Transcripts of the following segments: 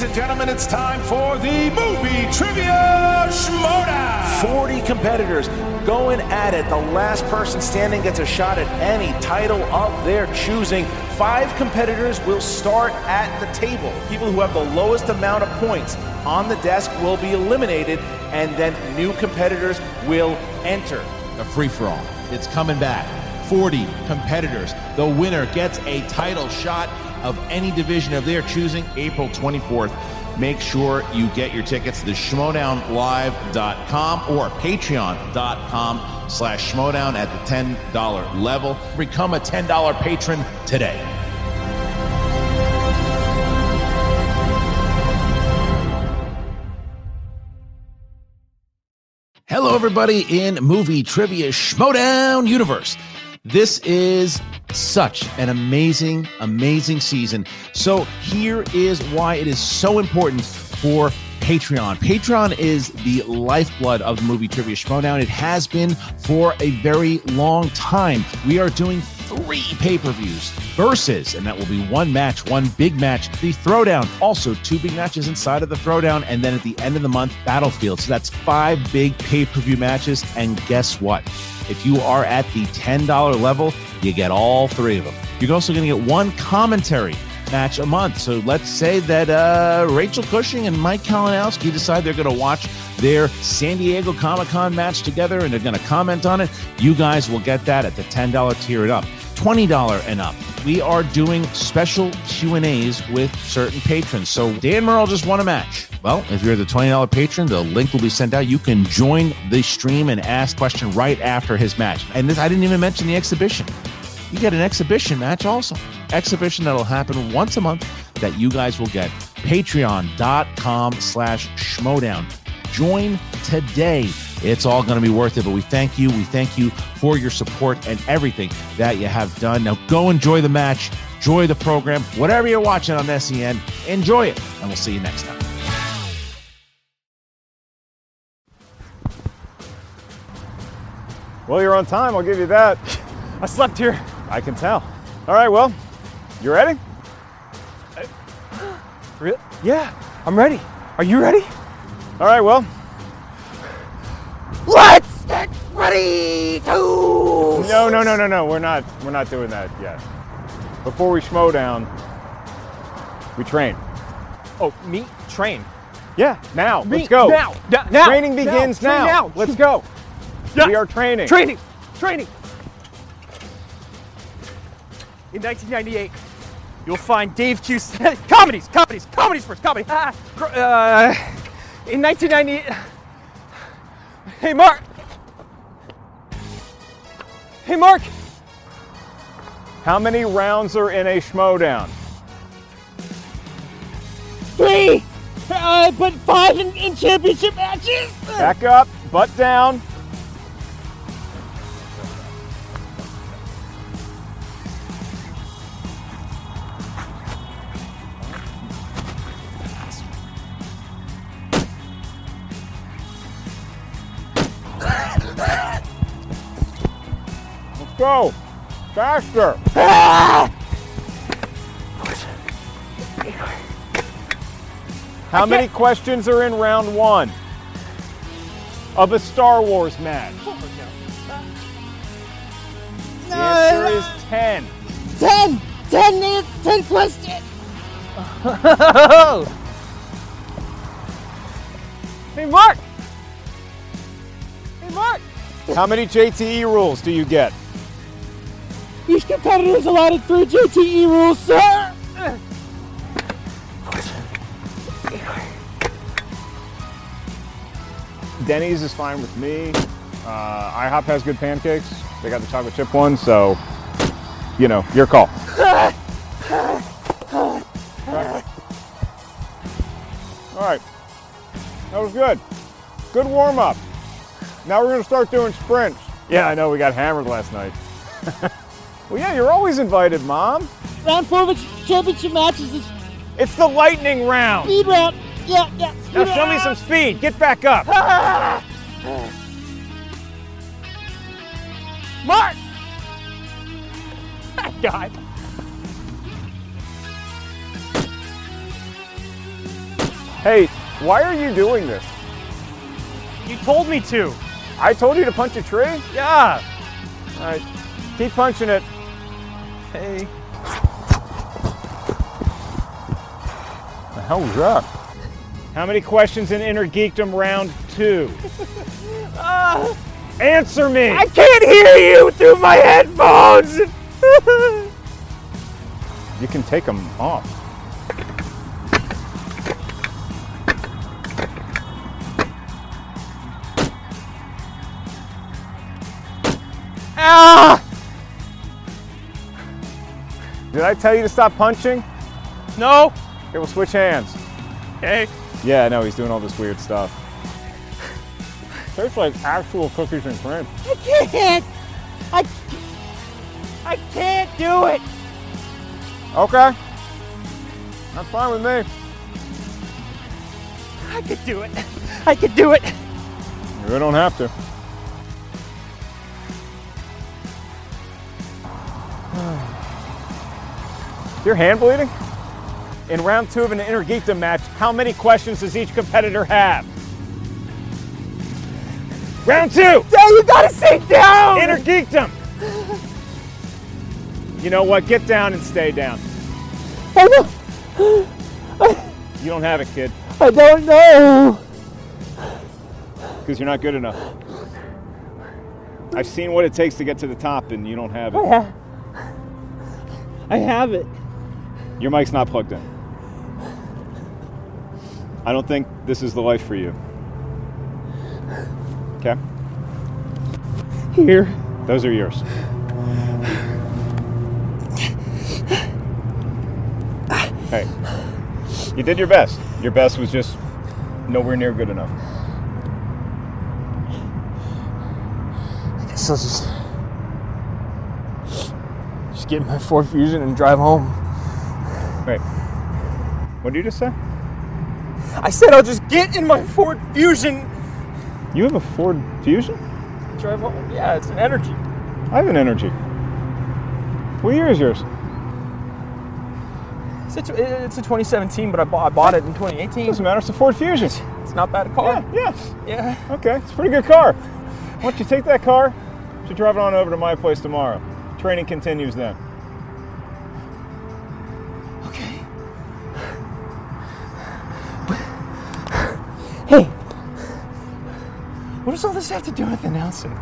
Ladies and gentlemen, it's time for the movie trivia Schmoedown. 40 competitors going at it. The last person standing gets a shot at any title of their choosing. Five competitors will start at the table. People who have the lowest amount of points on the desk will be eliminated, and then new competitors will enter. A free for all. It's coming back. 40 competitors. The winner gets a title shot of any division of their choosing April 24th. Make sure you get your tickets to schmodownlive.com or patreon.com slash schmodown at the $10 level. Become a $10 patron today. Hello, everybody in movie trivia Schmoedown universe. This is such an amazing, amazing season. So here is why it is so important for Patreon. Patreon is the lifeblood of the movie Trivia Schmoedown. It has been for a very long time. We are doing three pay-per-views versus, and that will be one match, one big match, the Throwdown. Also, two big matches inside of the Throwdown, and then at the end of the month, Battlefield. So that's five big pay-per-view matches. And guess what? If you are at the $10 level, you get all three of them. You're also going to get one commentary match a month. So let's say that uh, Rachel Cushing and Mike Kalinowski decide they're going to watch their San Diego Comic Con match together and they're going to comment on it. You guys will get that at the $10 tier and up. $20 and up. We are doing special Q&As with certain patrons. So Dan Murrell just won a match. Well, if you're the $20 patron, the link will be sent out. You can join the stream and ask question right after his match. And this, I didn't even mention the exhibition. You get an exhibition match also. Exhibition that'll happen once a month that you guys will get. Patreon.com slash Schmodown. Join today. It's all going to be worth it, but we thank you. We thank you for your support and everything that you have done. Now go enjoy the match, enjoy the program, whatever you're watching on SEN, enjoy it, and we'll see you next time. Well, you're on time, I'll give you that. I slept here. I can tell. All right, well, you ready? Really? Yeah, I'm ready. Are you ready? All right, well, Let's get ready to. no, no, no, no, no. We're not. We're not doing that yet. Before we schmo down, we train. Oh, me train. Yeah, now. Me let's go. now. Now, now. Training begins Train now. now. Let's go. Yeah. We are training. Training. Training. In 1998, you'll find Dave Q. comedies, comedies, comedies first, comedy. Ah, uh, in 1998. Hey, Mark. Hey, Mark. How many rounds are in a schmo down? Three. Uh, but five in, in championship matches. Back up, butt down. Go. Faster. How many questions are in round one of a Star Wars match? Oh, the answer is 10. Ten. Ten minutes. Ten questions. Hey, Mark. Hey, Mark. How many JTE rules do you get? Each competitor is allotted three JTE rules, sir. Denny's is fine with me. Uh, IHOP has good pancakes. They got the chocolate chip one, so you know, your call. All right. That was good. Good warm up. Now we're going to start doing sprints. Yeah, I know we got hammered last night. well, yeah, you're always invited, Mom. Round four of the championship matches is It's the lightning round. speed round. Yeah, yeah. Speed Now show me round. some speed. Get back up. Mark! God. Hey, why are you doing this? You told me to. I told you to punch a tree? Yeah. All right. Keep punching it. Hey. The hell was that? How many questions in Inner Geekdom round two? Ah. Answer me! I can't hear you through my headphones. You can take them off. Did I tell you to stop punching? No. Okay, we'll switch hands. Okay. Yeah, no, he's doing all this weird stuff. Tastes like actual cookies and cream. I can't. I, I can't do it. Okay. That's fine with me. I could do it. I could do it. You don't have to. Your hand bleeding? In round two of an Inner Geekdom match, how many questions does each competitor have? Round two! Yeah, you gotta sit down. Inner Geekdom! You know what? Get down and stay down. I don't, You don't have it, kid, I don't know. because you're not good enough. I've seen what it takes to get to the top, and you don't have it. Yeah. I have it. Your mic's not plugged in. I don't think this is the life for you. Okay? Here. Those are yours. Hey, you did your best. Your best was just nowhere near good enough. I guess I'll just just get my Ford Fusion and drive home. Wait, what did you just say? I said I'll just get in my Ford Fusion You have a Ford Fusion? drive home. Yeah, it's an Energi. I have an Energi. What year is yours? It's a, it's a 2017, but I bought, I bought it in 2018. Doesn't matter. It's a Ford Fusion. It's not bad a car. Yeah, Yeah. yeah. Okay, it's a pretty good car. Why don't you take that car? You drive it on over to my place tomorrow. Training continues then. What does all this have to do with announcing?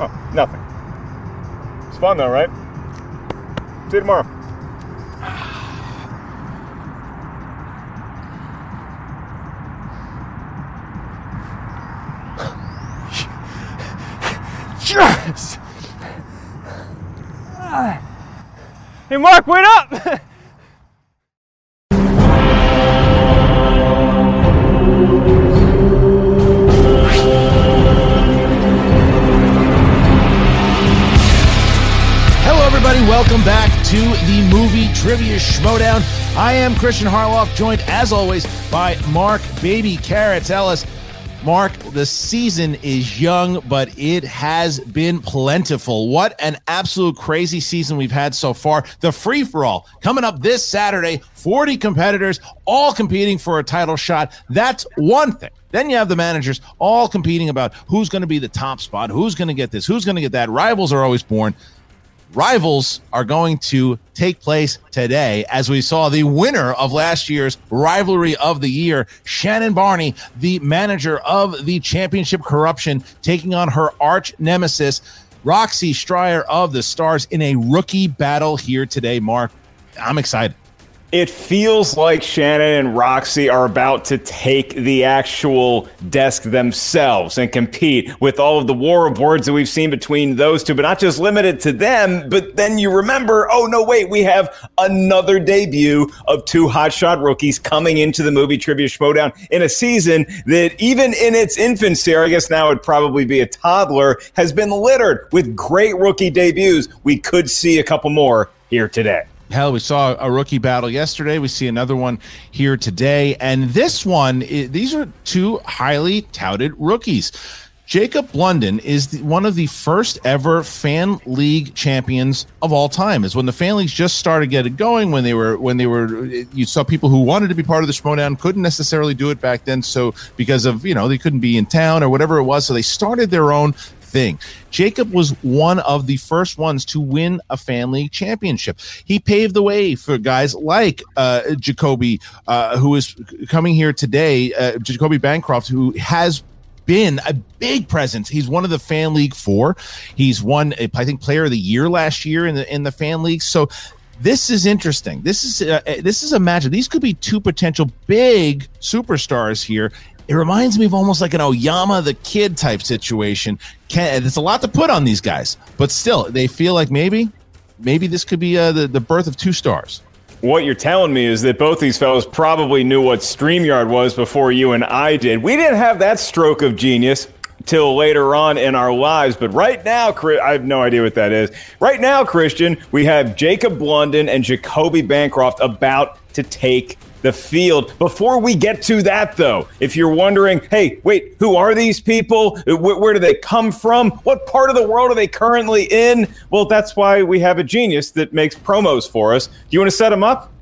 Oh, nothing. It's fun though, right? See you tomorrow. Yes. Hey, Mark, wait up! Am Kristian Harloff, joined as always by Mark Baby Carrots Ellis. Mark, the season is young, but it has been plentiful. What an absolute crazy season we've had so far. The free for all coming up this Saturday, 40 competitors all competing for a title shot. That's one thing. Then you have the managers all competing about who's going to be the top spot, who's going to get this, who's going to get that. Rivals are always born rivals are going to take place today as we saw the winner of last year's rivalry of the year shannon barney the manager of the championship corruption taking on her arch nemesis roxy striar of the stars in a rookie battle here today. Mark i'm excited It feels like Shannon and Roxy are about to take the actual desk themselves and compete with all of the war of words that we've seen between those two, but not just limited to them. But then you remember, oh no, wait, we have another debut of two hotshot rookies coming into the movie Trivia Showdown in a season that even in its infancy, or I guess now it'd probably be a toddler, has been littered with great rookie debuts. We could see a couple more here today. Hell, we saw a rookie battle yesterday. We see another one here today. And this one, these are two highly touted rookies. Jacob London is one of the first ever fan league champions of all time. Is when the fan leagues just started getting going. When they were when they were, you saw people who wanted to be part of the Schmoedown couldn't necessarily do it back then. So because of you know they couldn't be in town or whatever it was, so they started their own thing. Jacob was one of the first ones to win a league championship. He paved the way for guys like uh, Jacoby, uh, who is coming here today, uh, Jacoby Bancroft, who has been a big presence. He's one of the fan league four. He's won, I think, player of the year last year in the in the fan league. So this is interesting. This is uh, this is a match. These could be two potential big superstars here, it reminds me of almost like an Oyama the Kid type situation. Can, it's a lot to put on these guys, but still, they feel like maybe, maybe this could be uh, the the birth of two stars. What you're telling me is that both these fellows probably knew what StreamYard was before you and I did. We didn't have that stroke of genius till later on in our lives. But right now, I have no idea what that is. Right now, Christian, we have Jacob London and Jacoby Bancroft about to take the field. Before we get to that, though, if you're wondering, hey, wait, who are these people? Where, where, do they come from? What part of the world are they currently in? Well, that's why we have a genius that makes promos for us. Do you want to set them up?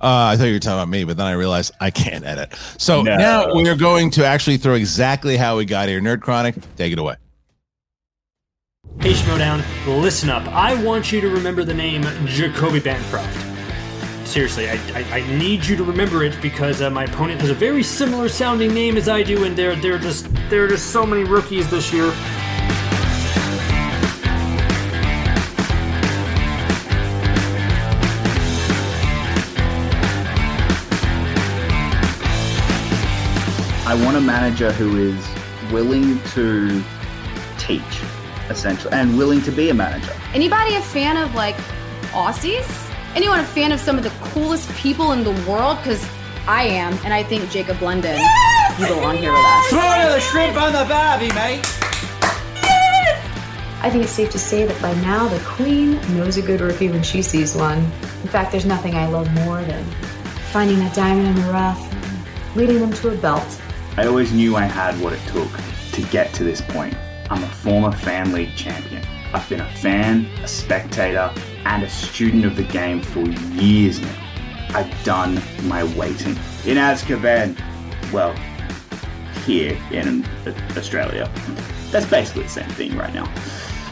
Uh, I thought you were talking about me, but then I realized I can't edit. So no. now we are going to actually throw exactly how we got here. Nerd Chronic, take it away. Hey, Schmoedown, listen up. I want you to remember the name Jacoby Bancroft seriously, I, I, I, need you to remember it because uh, my opponent has a very similar sounding name as I do, and there there are just there are just so many rookies this year. I want a manager who is willing to teach, essentially, and willing to be a manager. Anybody a fan of like Aussies? Anyone a fan of some of the coolest people in the world? Because I am, and I think Jacob London, yes! you belong here with us. Throw the shrimp on the barbie, mate. I think it's safe to say that by now the queen knows a good rookie when she sees one. In fact, there's nothing I love more than finding that diamond in the rough and leading them to a belt. I always knew I had what it took to get to this point. I'm a former fan league champion. I've been a fan, a spectator, and a student of the game for years now. I've done my waiting. In Azkaban, well, here in Australia. That's basically the same thing right now.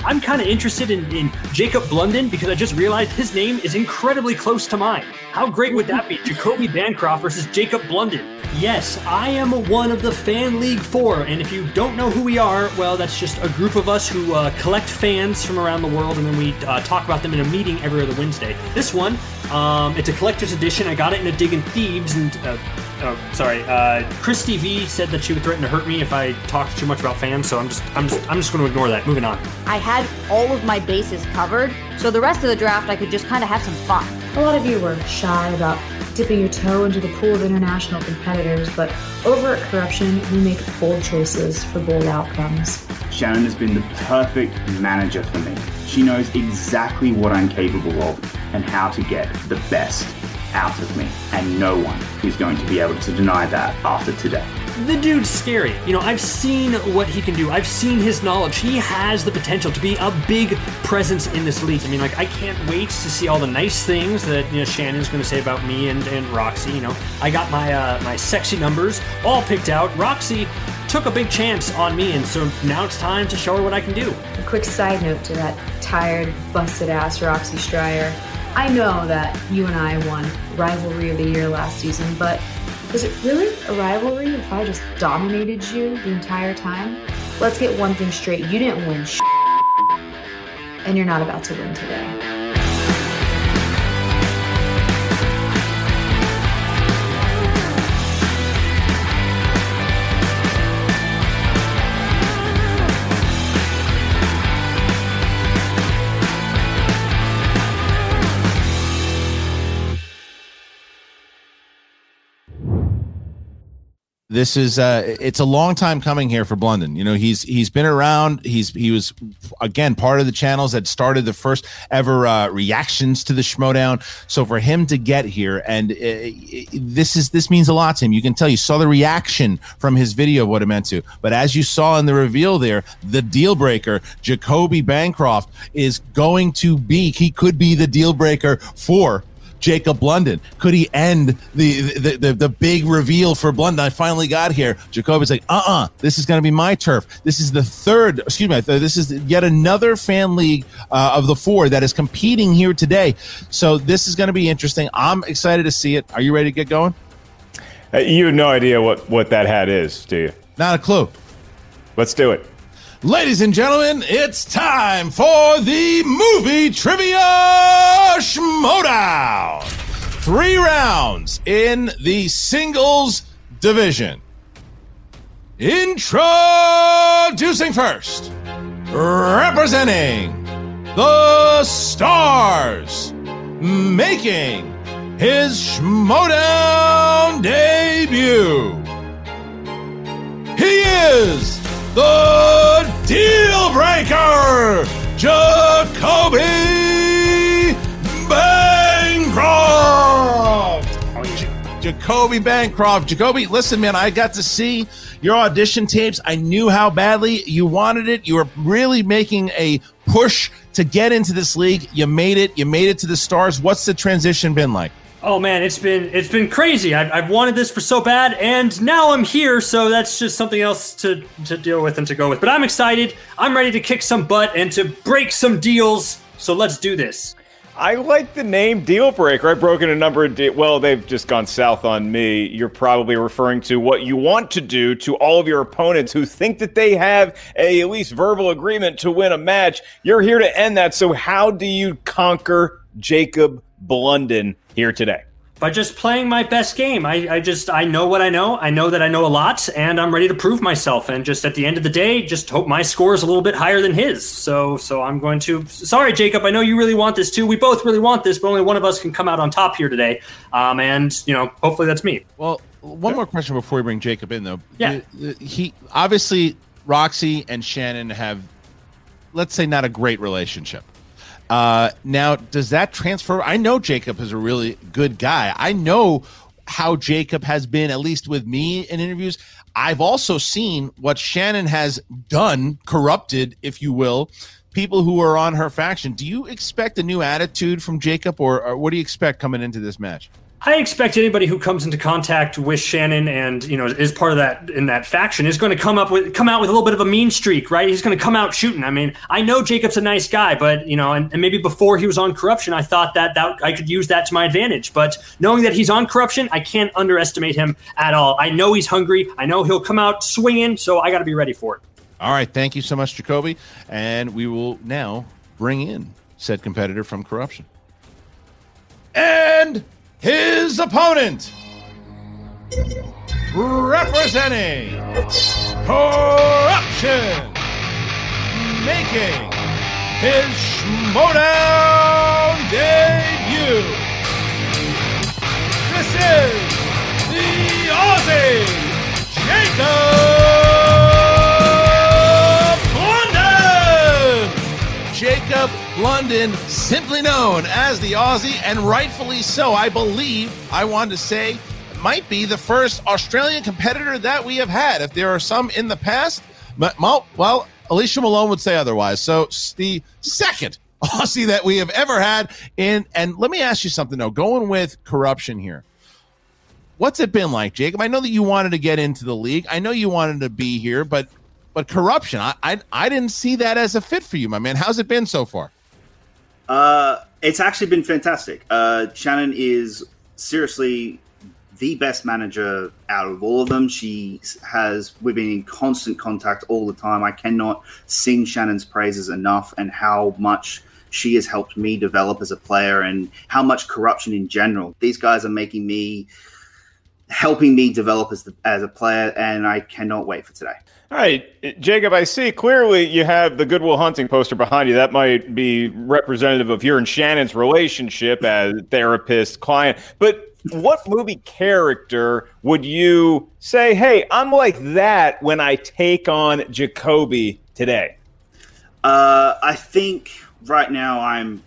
I'm kind of interested in, in Jacob Blunden because I just realized his name is incredibly close to mine. How great would that be? Jacoby Bancroft versus Jacob London. Yes, I am one of the Fan League Four, and if you don't know who we are, well, that's just a group of us who uh, collect fans from around the world, and then we uh, talk about them in a meeting every other Wednesday. This one, um, it's a collector's edition. I got it in a dig in Thieves, and uh, oh, sorry, uh, Christy V said that she would threaten to hurt me if I talked too much about fans, so I'm just, I'm just, I'm just going to ignore that. Moving on. I had all of my bases covered, so the rest of the draft I could just kind of have some fun. A lot of you were shy about dipping your toe into the pool of international competitors, but over at Corruption, we make bold choices for bold outcomes. Shannon has been the perfect manager for me. She knows exactly what I'm capable of and how to get the best out of me, and no one is going to be able to deny that after today the dude's scary. You know, I've seen what he can do. I've seen his knowledge. He has the potential to be a big presence in this league. I mean, like, I can't wait to see all the nice things that, you know, Shannon's going to say about me and, and Roxy. You know, I got my, uh, my sexy numbers all picked out. Roxy took a big chance on me, and so now it's time to show her what I can do. A quick side note to that tired, busted ass Roxy Striar. I know that you and I won Rivalry of the Year last season, but was it really a rivalry if I just dominated you the entire time? Let's get one thing straight. You didn't win and you're not about to win today. This is uh it's a long time coming here for Blunden. You know, he's he's been around. He's he was again part of the channels that started the first ever uh, reactions to the Schmoedown. So for him to get here and uh, this is this means a lot to him. You can tell you saw the reaction from his video of what it meant to. But as you saw in the reveal there, the deal breaker, Jacoby Bancroft is going to be he could be the deal breaker for Jacob Blunden? Could he end the the, the, the big reveal for Blunden? I finally got here. Jacoby's like, uh uh this is going to be my turf. This is the third, excuse me, this is yet another fan league uh, of the four that is competing here today. So this is going to be interesting. I'm excited to see it. Are you ready to get going? Uh, you have no idea what, what that hat is, do you? Not a clue. Let's do it. Ladies and gentlemen, it's time for the movie trivia Schmoedown. Three rounds in the singles division. Introducing first, representing the stars, making his Schmoedown debut. He is the deal breaker, Jacoby Bancroft. Oh, Jacoby Bancroft. Jacoby, listen, man, I got to see your audition tapes. I knew how badly you wanted it. You were really making a push to get into this league. You made it. You made it to the stars. What's the transition been like? Oh man, it's been it's been crazy. I've, I've wanted this for so bad, and now I'm here. So that's just something else to to deal with and to go with. But I'm excited. I'm ready to kick some butt and to break some deals. So let's do this. I like the name Deal Breaker. I've broken a number of de- well, they've just gone south on me. You're probably referring to what you want to do to all of your opponents who think that they have a at least verbal agreement to win a match. You're here to end that. So how do you conquer Jacob Blunden here today? By just playing my best game. I, I just I know what I know. I know that I know a lot, and I'm ready to prove myself. And just at the end of the day, just hope my score is a little bit higher than his. So so I'm going to. Sorry, Jacob. I know you really want this too. We both really want this, but only one of us can come out on top here today. Um, and you know, hopefully that's me. Well, one more question before we bring Jacob in, though. Yeah. The- the- he obviously Roxy and Shannon have, let's say, not a great relationship. Uh, now, does that transfer? I know Jacob is a really good guy. I know how Jacob has been, at least with me in interviews. I've also seen what Shannon has done, corrupted, if you will, people who are on her faction. Do you expect a new attitude from Jacob, or, or what do you expect coming into this match? I expect anybody who comes into contact with Shannon and you know is part of that in that faction is going to come up with come out with a little bit of a mean streak, right? He's going to come out shooting. I mean, I know Jacob's a nice guy, but you know, and, and maybe before he was on corruption, I thought that that I could use that to my advantage. But knowing that he's on corruption, I can't underestimate him at all. I know he's hungry. I know he'll come out swinging, so I got to be ready for it. All right, thank you so much, Jacoby. And we will now bring in said competitor from corruption. And his opponent, representing corruption, making his Schmoedown debut. This is the Aussie Jacob London. Simply known as the Aussie, and rightfully so. I believe I want to say might be the first Australian competitor that we have had. If there are some in the past, well, Alicia Malone would say otherwise. So the second Aussie that we have ever had. In and let me ask you something though. Going with corruption here, what's it been like, Jacob? I know that you wanted to get into the league. I know you wanted to be here, but but corruption, I I, I didn't see that as a fit for you, my man. How's it been so far? Uh, it's actually been fantastic. Uh, Shannon is seriously the best manager out of all of them. She has we've been in constant contact all the time. I cannot sing Shannon's praises enough, and how much she has helped me develop as a player, and how much corruption in general. These guys are making me, helping me develop as the, as a player, and I cannot wait for today. All right, Jacob, I see clearly you have the Goodwill Hunting poster behind you. That might be representative of your and Shannon's relationship as therapist client. But what movie character would you say, hey, I'm like that when I take on Jacoby today? Uh, I think right now I'm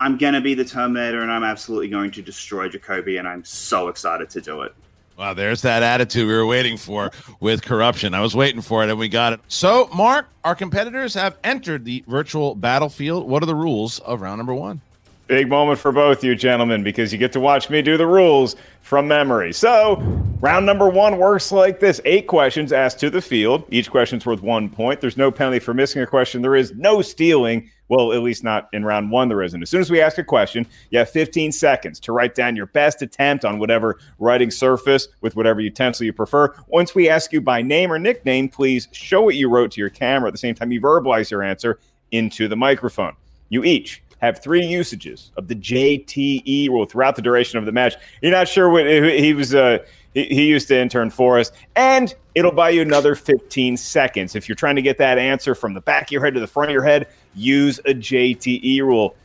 I'm gonna be the Terminator, and I'm absolutely going to destroy Jacoby, and I'm so excited to do it. Wow, there's that attitude we were waiting for with corruption. I was waiting for it and we got it. So, Mark, our competitors have entered the virtual battlefield. What are the rules of round number one? Big moment for both you gentlemen because you get to watch me do the rules from memory. So, round number one works like this eight questions asked to the field. Each question's worth one point. There's no penalty for missing a question. There is no stealing. Well, at least not in round one, there isn't. As soon as we ask a question, you have 15 seconds to write down your best attempt on whatever writing surface with whatever utensil you prefer. Once we ask you by name or nickname, please show what you wrote to your camera at the same time you verbalize your answer into the microphone. You each have three usages of the JTE rule throughout the duration of the match. You're not sure what he was. Uh, he, used to intern for us, and it'll buy you another 15 seconds if you're trying to get that answer from the back of your head to the front of your head. Use a JTE rule.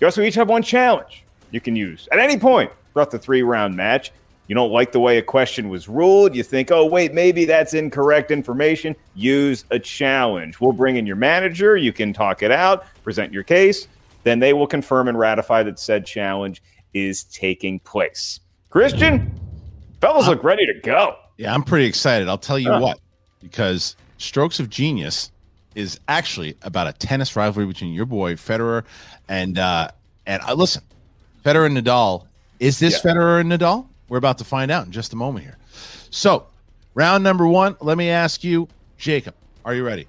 You also each have one challenge you can use at any point throughout the three round match. You don't like the way a question was ruled. You think, oh, wait, maybe that's incorrect information. Use a challenge. We'll bring in your manager. You can talk it out, present your case then they will confirm and ratify that said challenge is taking place. Christian, fellas look ready to go. Yeah, I'm pretty excited. I'll tell you uh. what, because Strokes of Genius is actually about a tennis rivalry between your boy Federer and uh and uh, listen, Federer and Nadal. Is this yeah. Federer and Nadal? We're about to find out in just a moment here. So, round number one. Let me ask you, Jacob, are you ready?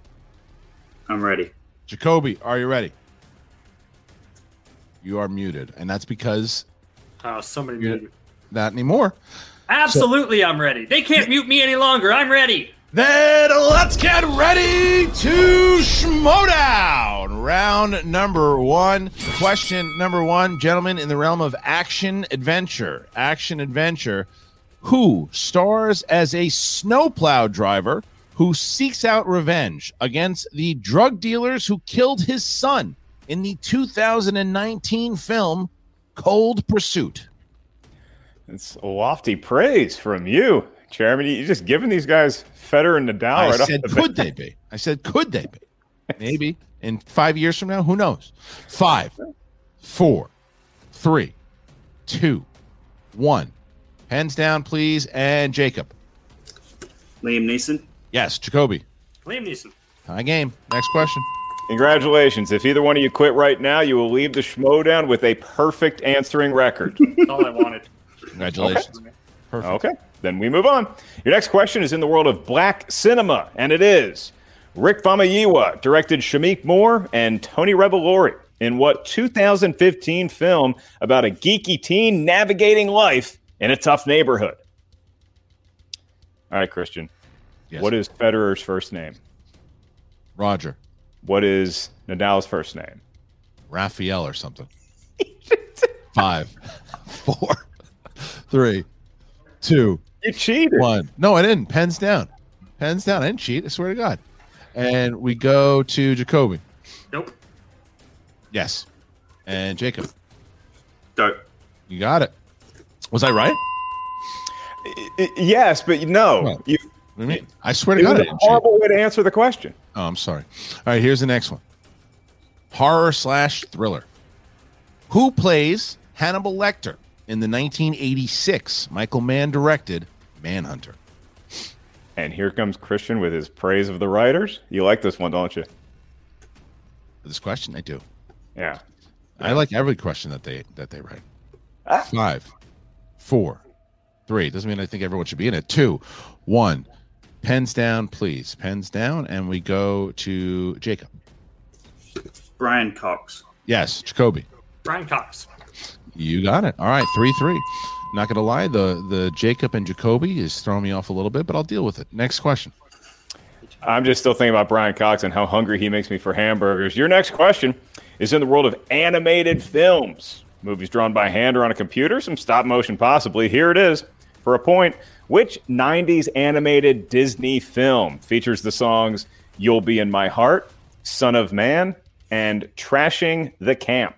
I'm ready. Jacoby, are you ready? you are muted, and that's because oh, somebody muted. Not anymore. Absolutely, so, I'm ready. They can't mute me any longer. I'm ready. Then let's get ready to Schmoedown. Round number one. Question number one, gentlemen, in the realm of action adventure. Action adventure. Who stars as a snowplow driver who seeks out revenge against the drug dealers who killed his son in the 2019 film Cold Pursuit. It's lofty praise from you, Chairman. You're just giving these guys Federer and Nadal. I right said, the could they be? I said, could they be? Maybe in five years from now. Who knows? Five, four, three, two, one. Hands down, please. And Jacob. Liam Neeson. Yes, Jacoby. Liam Neeson. High game. Next question. Congratulations. If either one of you quit right now, you will leave the Schmoedown with a perfect answering record. all I wanted. Congratulations. Okay. Perfect. Okay. Then we move on. Your next question is in the world of black cinema, and it is Rick Famuyiwa directed Shameik Moore and Tony Revolori in what 2015 film about a geeky teen navigating life in a tough neighborhood? All right, Christian. Yes. What is Federer's first name? Roger. What is Nadal's first name? Raphael or something. Five, four, three, two. You cheated. One. No, I didn't. Pens down. Pens down. I didn't cheat. I swear to God. And we go to Jacoby. Nope. Yes. And Jacob. Dope. You got it. Was I right? Yes, but no. Well, you I mean, I swear to God, a horrible way to answer the question. Oh, I'm sorry. All right, here's the next one: horror slash thriller. Who plays Hannibal Lecter in the 1986 Michael Mann directed Manhunter? And here comes Christian with his praise of the writers. You like this one, don't you? This question, I do. Yeah, I like every question that they that they write. Ah. Five, four, three. Doesn't mean I think everyone should be in it. Two, one. Pens down, please. Pens down, and we go to Jacob. Brian Cox. Yes, Jacoby. Brian Cox. You got it. All right, three three. Not gonna lie, the the Jacob and Jacoby is throwing me off a little bit, but I'll deal with it. Next question. I'm just still thinking about Brian Cox and how hungry he makes me for hamburgers. Your next question is in the world of animated films. Movies drawn by hand or on a computer, some stop motion possibly. Here it is for a point. Which 90s animated Disney film features the songs You'll Be in My Heart, Son of Man, and Trashing the Camp?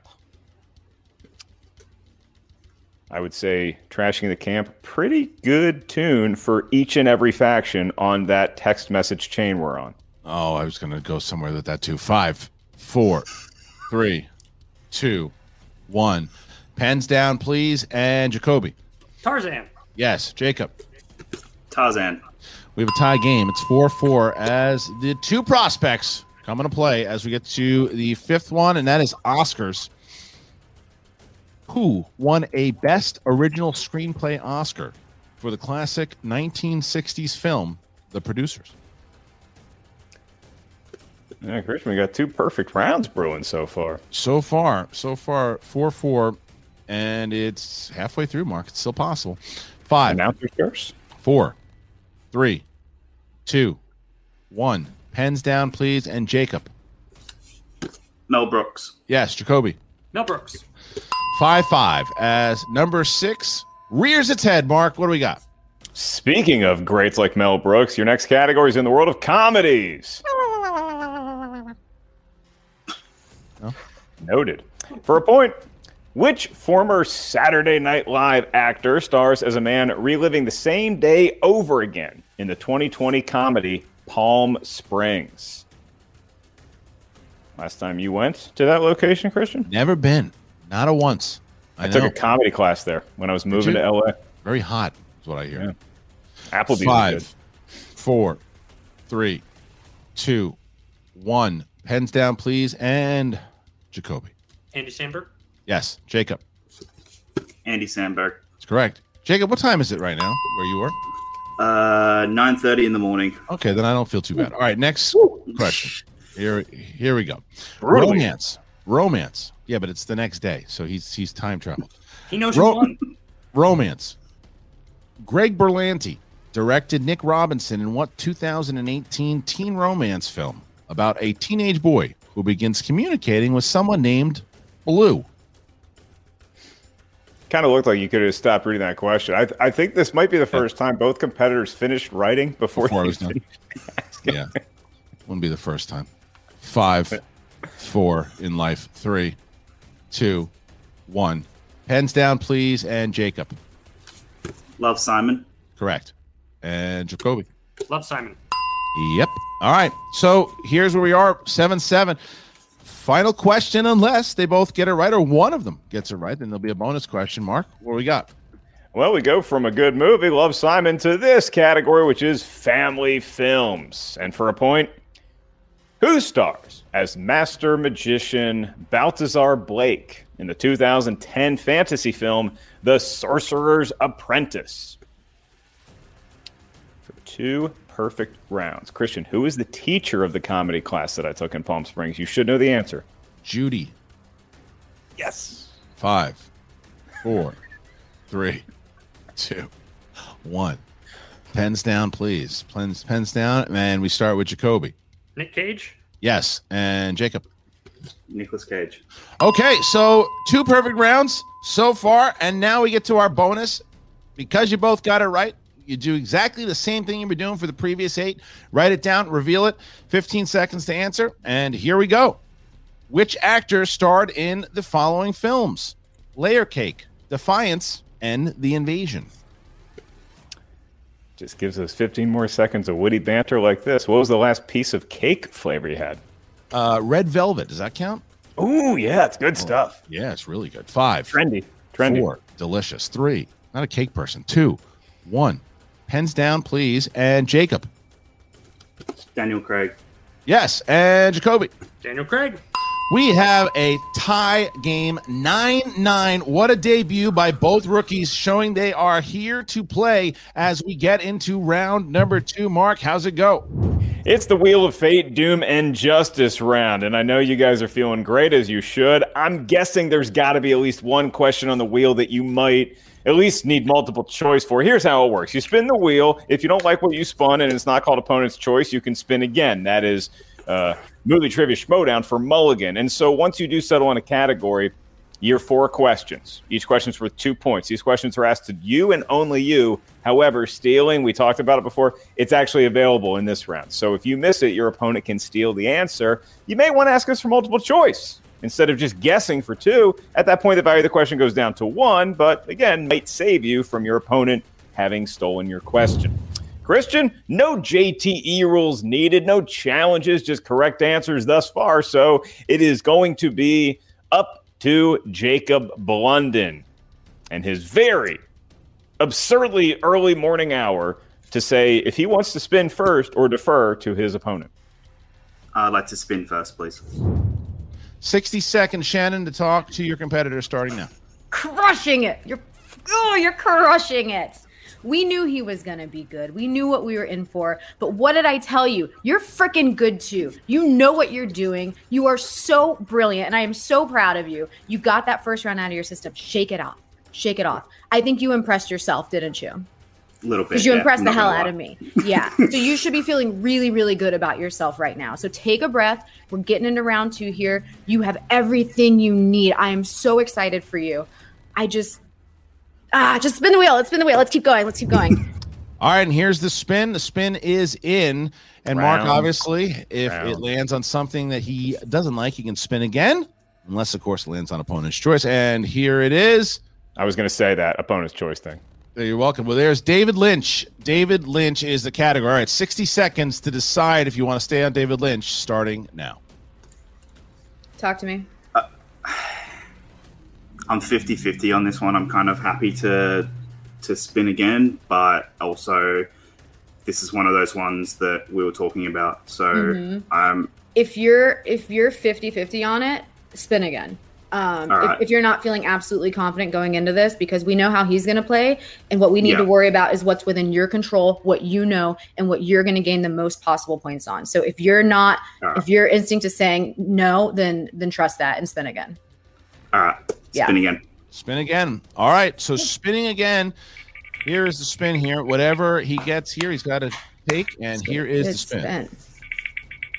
I would say Trashing the Camp, pretty good tune for each and every faction on that text message chain we're on. Oh, I was going to go somewhere with that too. Five, four, three, two, one. Pens down, please. And Jacoby. Tarzan. Yes, Jacob. Tarzan. We have a tie game. It's 4 4 as the two prospects come into play as we get to the fifth one, and that is Oscars. Who won a Best Original Screenplay Oscar for the classic 1960s film, The Producers? Yeah, Christian, we got two perfect rounds brewing so far. So far, so far, 4 4, and it's halfway through, Mark. It's still possible. Five. Announcers first. Four, three, two, one. Pens down, please. And Jacob. Mel Brooks. Yes, Jacoby. Mel Brooks. Five five. As number six rears its head. Mark, what do we got? Speaking of greats like Mel Brooks, your next category is in the world of comedies. No? Noted. For a point, which former Saturday Night Live actor stars as a man reliving the same day over again in the 2020 comedy Palm Springs? Last time you went to that location, Christian? Never been. Not a once. I, I took a comedy class there when I was moving to LA. Very hot, is what I hear. Applebee's Five, four, three, two, one. Five, good. four, three, two, one. Pens down, please. And Jacoby. Andy Samberg. Yes, Jacob. Andy Samberg. That's correct. Jacob, what time is it right now where you are? Uh, nine thirty in the morning. Okay, then I don't feel too bad. All right, next question. Here, here we go. Brutally. Romance, romance. Yeah, but it's the next day, so he's he's time traveled. He knows Ro- you. Romance. Greg Berlanti directed Nick Robinson in what 2018 teen romance film about a teenage boy who begins communicating with someone named Blue. Kind of looked like you could have stopped reading that question. I, I think this might be the first time both competitors finished writing before, Before I was done. finished. Yeah, wouldn't be the first time. Five, four in life. Three, two, one. Pens down, please. And Jacob. Love Simon. Correct. And Jacoby. Love Simon. Yep. All right. So here's where we are 7 7. Final question, unless they both get it right or one of them gets it right, then there'll be a bonus question. Mark, what do we got? Well, we go from a good movie, Love Simon, to this category, which is family films. And for a point, who stars as master magician Balthazar Blake in the 2010 fantasy film The Sorcerer's Apprentice? For two perfect rounds. Christian, who is the teacher of the comedy class that I took in Palm Springs? You should know the answer. Judy. Yes. Five, four, three, two, one. Pens down, please. Pens, pens down. And we start with Jacoby. Nick Cage. Yes. And Jacob. Nicholas Cage. Okay, so two perfect rounds so far, and now we get to our bonus. Because you both got it right, you do exactly the same thing you were doing for the previous eight. Write it down, reveal it. 15 seconds to answer, and here we go. Which actor starred in the following films? Layer Cake, Defiance, and The Invasion. Just gives us 15 more seconds of witty banter like this. What was the last piece of cake flavor you had? Uh, Red Velvet, does that count? Ooh, yeah, it's good stuff. Yeah, it's really good. Five. Trendy. Trendy. Four. Delicious. Three. Not a cake person. Two. One. Pens down, please. And Jacob. Daniel Craig. Yes. And Jacoby. Daniel Craig. We have a tie game 9 9. What a debut by both rookies, showing they are here to play as we get into round number two. Mark, how's it go? It's the Wheel of Fate, Doom, and Justice round, and I know you guys are feeling great as you should. I'm guessing there's got to be at least one question on the wheel that you might at least need multiple choice for. Here's how it works you spin the wheel. If you don't like what you spun and it's not called opponent's choice, you can spin again. That is uh, movie trivia showdown for Mulligan. And so once you do settle on a category, you're four questions. Each question's worth two points. These questions are asked to you and only you. However, stealing, we talked about it before, it's actually available in this round. So if you miss it, your opponent can steal the answer. You may want to ask us for multiple choice. instead of just guessing for two. At that point, the value of the question goes down to one, but again, might save you from your opponent having stolen your question. Kristian, no JTE rules needed, no challenges, just correct answers thus far. So it is going to be up to Jacob Blunden and his very absurdly early morning hour to say if he wants to spin first or defer to his opponent. I'd like to spin first, please. 60 seconds, Shannon, to talk to your competitor starting now. Crushing it. You're oh, you're crushing it. We knew he was going to be good. We knew what we were in for. But what did I tell you? You're freaking good too. You know what you're doing. You are so brilliant. And I am so proud of you. You got that first round out of your system. Shake it off. Shake it off. I think you impressed yourself, didn't you? A little bit. Because you yeah, impressed the hell out of me. Yeah. so you should be feeling really, really good about yourself right now. So take a breath. We're getting into round two here. You have everything you need. I am so excited for you. I just, ah, just spin the wheel. Let's spin the wheel. Let's keep going. Let's keep going. All right, and here's the spin. The spin is in. And Mark, Round. obviously, if it lands on something that he doesn't like, he can spin again, unless, of course, it lands on opponent's choice. And here it is. I was going to say that opponent's choice thing. You're welcome. Well, there's David Lynch. David Lynch is the category. All right, 60 seconds to decide if you want to stay on David Lynch starting now. Talk to me. I'm 50-50 on this one. I'm kind of happy to to spin again, but also this is one of those ones that we were talking about. So Mhm. um, If you're if you're 50-50 on it, spin again. Um, All if, right. if you're not feeling absolutely confident going into this, because we know how he's going to play, and what we need Yeah. to worry about is what's within your control, what you know, and what you're going to gain the most possible points on. So if you're not, right. if your instinct is saying no, then then trust that and spin again. all right, Yeah. spin again. Spin again. All right, so spinning again. Here is the spin here. Whatever he gets here, he's got to take. And here is the Good spin.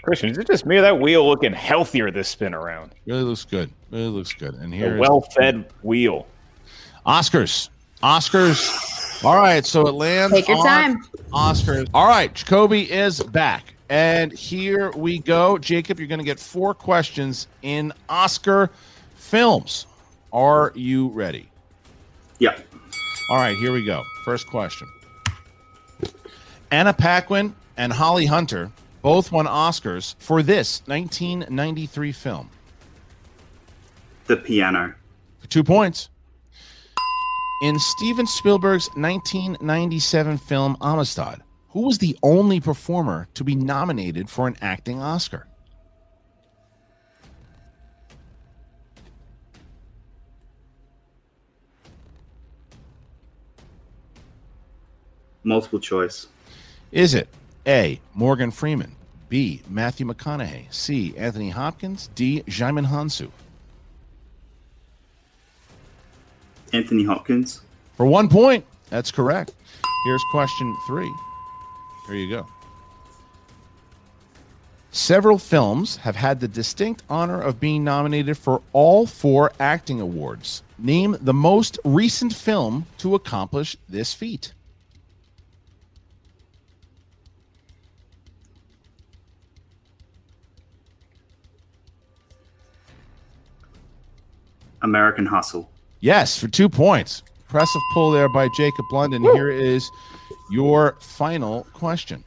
Kristian, is it just me or that wheel looking healthier this spin around? Really looks good. Really looks good. And A well fed wheel. Oscars. Oscars. All right, so it lands. Take your on time. Oscars. All right, Jacoby is back. And here we go. Jacob, you're going to get four questions in Oscar films. Are you ready? Yep. All right, here we go. First question. Anna Paquin and Holly Hunter both won Oscars for this 1993 film. The piano. Two points. In Steven Spielberg's 1997 film Amistad, who was the only performer to be nominated for an acting Oscar? Multiple choice. Is it A. Morgan Freeman, B. Matthew McConaughey, C. Anthony Hopkins, D. Djimon Hounsou? Anthony Hopkins. For one point, that's correct. Here's question three. Here you go. Several films have had the distinct honor of being nominated for all four acting awards. Name the most recent film to accomplish this feat. American Hustle. Yes, for two points. Impressive pull there by Jacob Blunden. Here is your final question.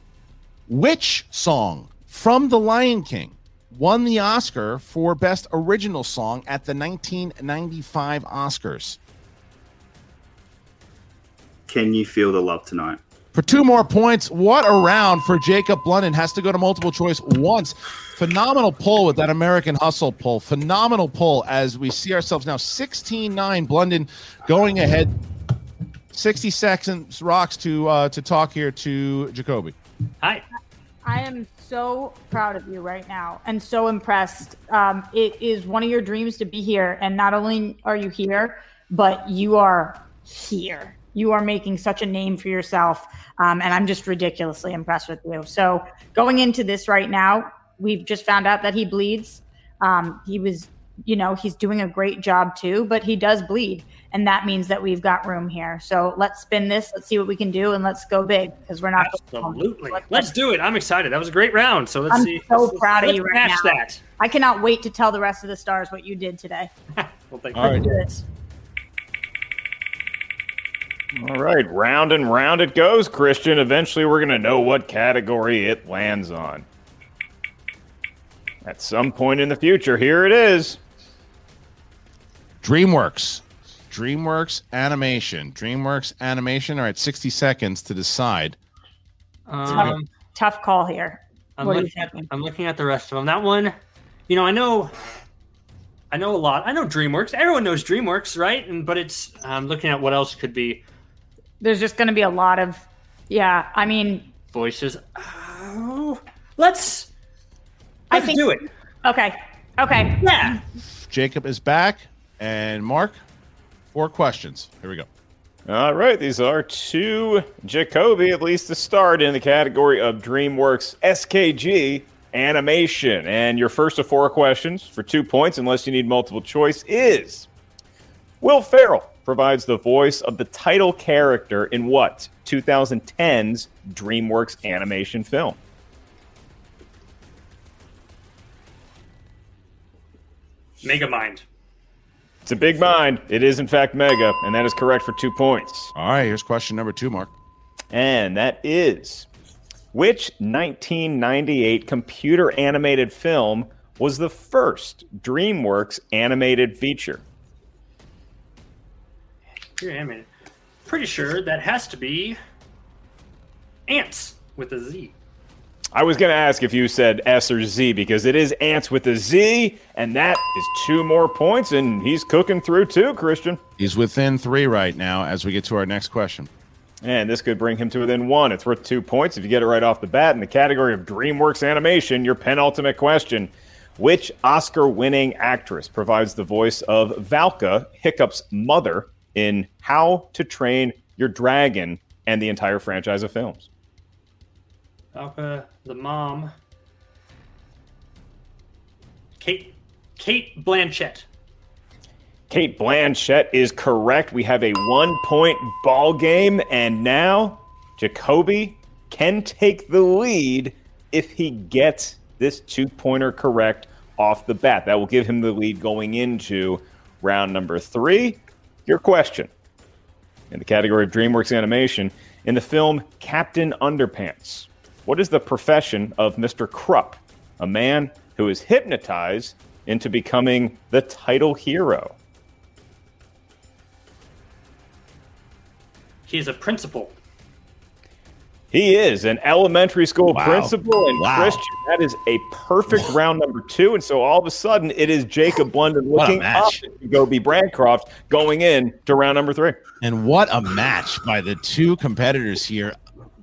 Which song from The Lion King won the Oscar for Best Original Song at the 1995 Oscars? Can you feel the love tonight? For two more points, what a round for Jacob Blunden. Has to go to multiple choice once. Phenomenal pull with that American Hustle pull. Phenomenal pull as we see ourselves now 16 9. Blunden going ahead. 60 seconds rocks to uh, to talk here to Jacoby. Hi. I am so proud of you right now and so impressed. Um, it is one of your dreams to be here. And not only are you here, but you are here. You are making such a name for yourself. Um, and I'm just ridiculously impressed with you. So, going into this right now, we've just found out that he bleeds. Um, he was, you know, he's doing a great job too, but he does bleed. and that means that we've got room here. So let's spin this. Let's see what we can do, and let's go big because we're not. Absolutely. Let's do it. I'm excited. That was a great round. So let's see. I'm see. so let's- proud of let's you right match now. that. I cannot wait to tell the rest of the stars what you did today. well, thank you. All right. Let's do this. All right, round and round it goes, Kristian. Eventually, we're going to know what category it lands on. At some point in the future, here it is. DreamWorks. DreamWorks Animation. DreamWorks Animation are at 60 seconds to decide. Um, Tough call here. I'm what are you looking, at. I'm looking at the rest of them. That one, you know, I know, I know a lot. I know DreamWorks. Everyone knows DreamWorks, right? And but it's I'm looking at what else could be There's just going to be a lot of, yeah. I mean, voices. Oh, let's I let's think do it. Okay. Okay. Yeah. Jacob is back. And Mark, four questions. Here we go. All right, these are two Jacoby, at least to start, in the category of DreamWorks SKG animation. And your first of four questions for two points, unless you need multiple choice, is Will Ferrell provides the voice of the title character in what 2010's DreamWorks animation film? Megamind. It's a big mind. It is, in fact, Mega, and that is correct for two points. All right, here's question number two, Mark. And that is which 1998 computer animated film was the first DreamWorks animated feature? Here, I mean, pretty sure that has to be ants with a Z. I was going to ask if you said S or Z because it is Ants with a Z, and that is two more points, and he's cooking through too, Kristian. He's within three right now as we get to our next question. And this could bring him to within one. It's worth two points if you get it right off the bat. In the category of DreamWorks animation, your penultimate question Which Oscar winning actress provides the voice of Valka, Hiccup's mother, in How to Train Your Dragon and the entire franchise of films? Alka, the mom. Kate, Cate Blanchett. Cate Blanchett is correct. We have a one point ball game, and now Jacoby can take the lead if he gets this two pointer correct off the bat. That will give him the lead going into round number three. Your question in the category of DreamWorks animation in the film Captain Underpants. What is the profession of Mr. Krupp, a man who is hypnotized into becoming the title hero? He is a principal. He is an elementary school Wow. principal, and Wow. Kristian, that is a perfect round number two. And so all of a sudden, it is Jacob Blunden looking up at Gobi Bancroft going in to round number three. And what a match by the two competitors here.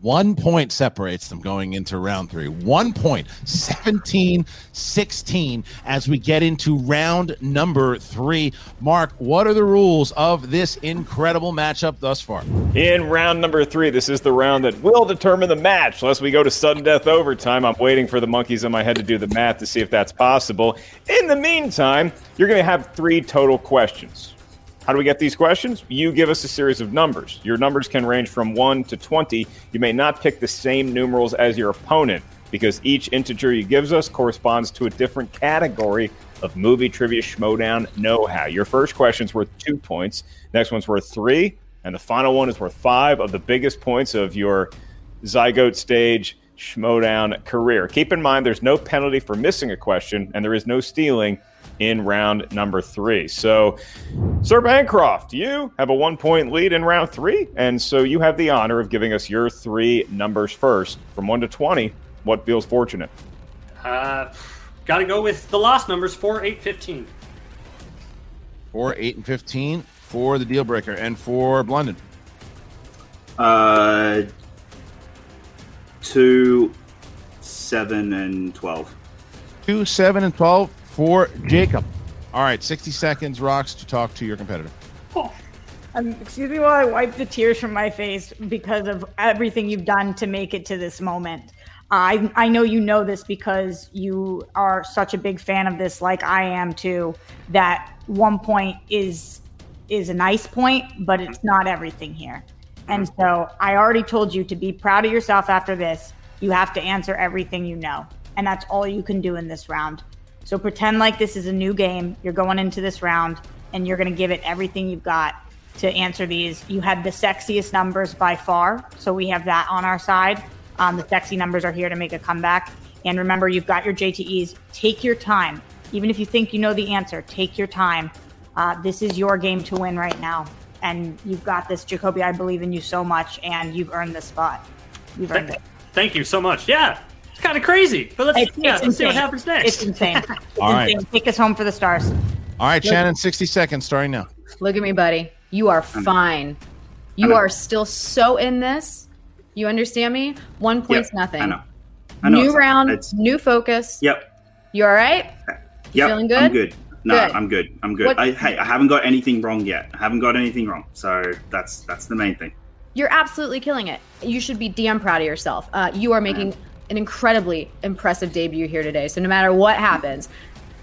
One point separates them going into round three. One point, 17 16, as we get into round number three. Mark, what are the rules of this incredible matchup thus far? In round number three, this is the round that will determine the match. Unless we go to sudden death overtime, I'm waiting for the monkeys in my head to do the math to see if that's possible. In the meantime, you're going to have three total questions. How do we get these questions? You give us a series of numbers. Your numbers can range from 1 to 20. You may not pick the same numerals as your opponent because each integer you gives us corresponds to a different category of movie trivia Schmoedown know-how. Your first question's worth 2 points, next one's worth 3, and the final one is worth 5 of the biggest points of your zygote stage Schmoedown career. Keep in mind there's no penalty for missing a question and there is no stealing in round number three. So, Sir Bancroft, you have a one point lead in round three. And so you have the honor of giving us your three numbers first from one to 20. What feels fortunate? Uh, Got to go with the last numbers 4, 8, 15. 4, 8, and 15 for the deal breaker and for Blunden. Uh, two, seven, and twelve. 2, 7, and 12 for Jacob. All right, 60 seconds, Rocks, to talk to your competitor. Um, excuse me while I wipe the tears from my face because of everything you've done to make it to this moment. I I know you know this because you are such a big fan of this, like I am too. That one point is is a nice point, but it's not everything here. And so I already told you to be proud of yourself after this. You have to answer everything you know. And that's all you can do in this round. So pretend like this is a new game. You're going into this round and you're going to give it everything you've got to answer these. You had the sexiest numbers by far. So we have that on our side. Um, the sexy numbers are here to make a comeback. And remember, you've got your JTEs. Take your time. Even if you think you know the answer, take your time. Uh, this is your game to win right now and you've got this, Jacoby. I believe in you so much, and you've earned this spot. You've earned it. Thank you so much. Yeah, it's kind of crazy, but let's It's- yeah, it's let's see what happens next. It's insane. It's All right. insane. Take us home for the stars. All right, Shannon, 60 seconds starting now. Look at me, buddy. You are fine. You are still so in this. You understand me? One point's nothing. I know. I know new it's- round, it's- new focus. Yep. You all right? Yep. feeling good? I'm good. No, Good. I'm good. I'm good. What- I, hey, I haven't got anything wrong yet. I haven't got anything wrong. So that's that's the main thing. You're absolutely killing it. You should be damn proud of yourself. Uh, you are making an incredibly impressive debut here today. So no matter what happens,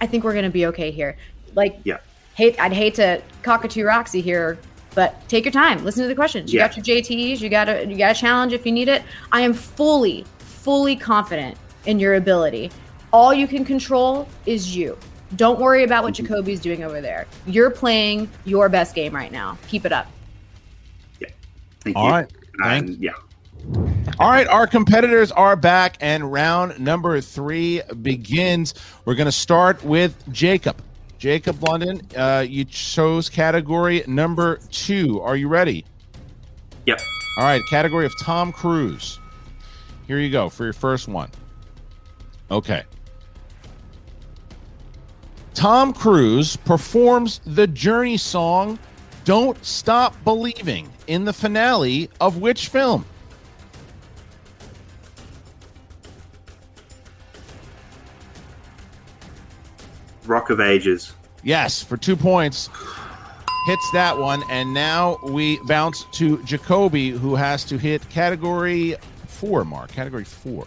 I think we're gonna be okay here. Like, Yeah. hate I'd hate to cockatoo Roxy here, but take your time. Listen to the questions. You Yeah. got your JTEs. You got a you got a challenge if you need it. I am fully, fully confident in your ability. All you can control is you. Don't worry about what mm-hmm. Jacoby's doing over there. You're playing your best game right now. Keep it up. Yeah. Thank All you. right. And, yeah. All right, our competitors are back, and round number three begins. We're going to start with Jacob. Jacob Blunden, uh, you chose category number two. Are you ready? Yep. All right, category of Tom Cruise. Here you go for your first one. Okay. Tom Cruise performs the Journey song Don't Stop Believing in the finale of which film? Rock of Ages. Yes, for two points. Hits that one. And now we bounce to Jacoby, who has to hit category four, Mark. Category four.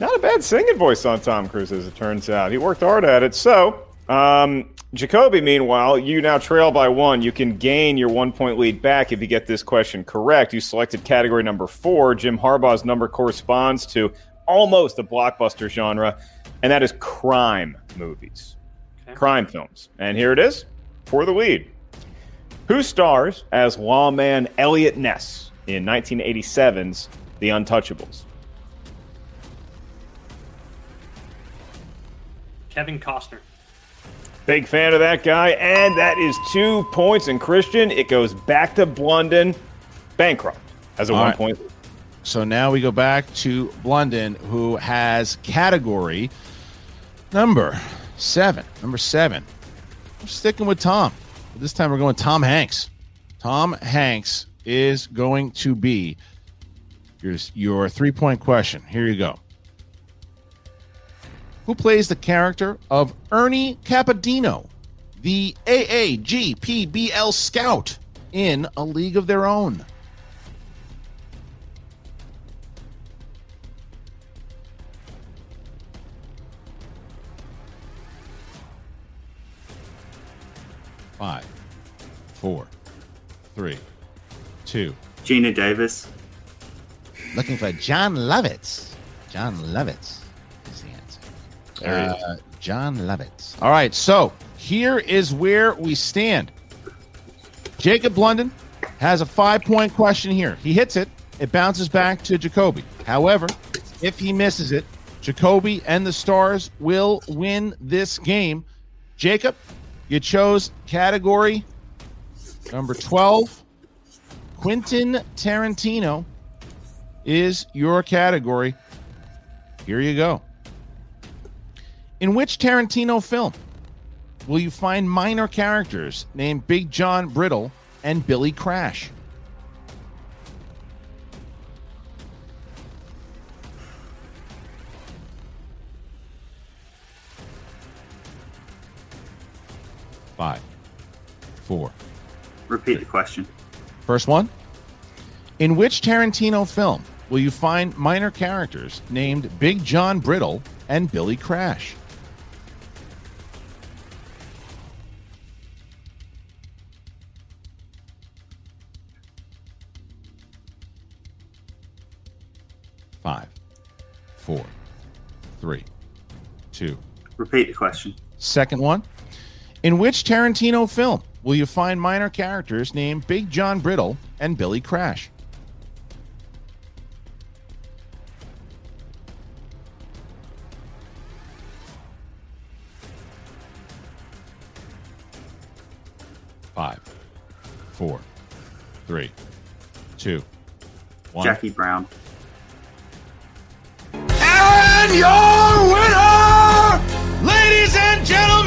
Not a bad singing voice on Tom Cruise, as it turns out. He worked hard at it. So, um, Jacoby, meanwhile, you now trail by one. You can gain your one point lead back if you get this question correct. You selected category number four. Jim Harbaugh's number corresponds to almost a blockbuster genre, and that is crime movies, crime films. And here it is for the lead. Who stars as lawman Eliot Ness in 1987's The Untouchables? Kevin Costner. Big fan of that guy, and that is two points. And Kristian, it goes back to Blunden, bankrupt as a All one right. point. So now we go back to Blunden, who has category number seven. Number seven. I'm sticking with Tom. This time we're going Tom Hanks. Tom Hanks is going to be your, your three point question. Here you go. Who plays the character of Ernie Capadino, the AAGPBL scout in A League of Their Own? Five, four, three, two. Geena Davis. Looking for Jon Lovitz. Jon Lovitz is the answer. There he Uh, Jon Lovitz. All right, so here is where we stand. Jacob Blunden has a five point question here. He hits it, it bounces back to Jacoby. However, if he misses it, Jacoby and the Stars will win this game. Jacob, you chose category number 12. Quentin Tarantino is your category. Here you go. In which Tarantino film will you find minor characters named Big John Brittle and Billy Crash? Five, four. Repeat three. the question. First one. In which Tarantino film will you find minor characters named Big John Brittle and Billy Crash? Five, four, three, two. Repeat the question. Second one. In which Tarantino film will you find minor characters named Big John Brittle and Billy Crash? Five, four, three, two, one. Jackie Brown. And your winner, ladies and gentlemen,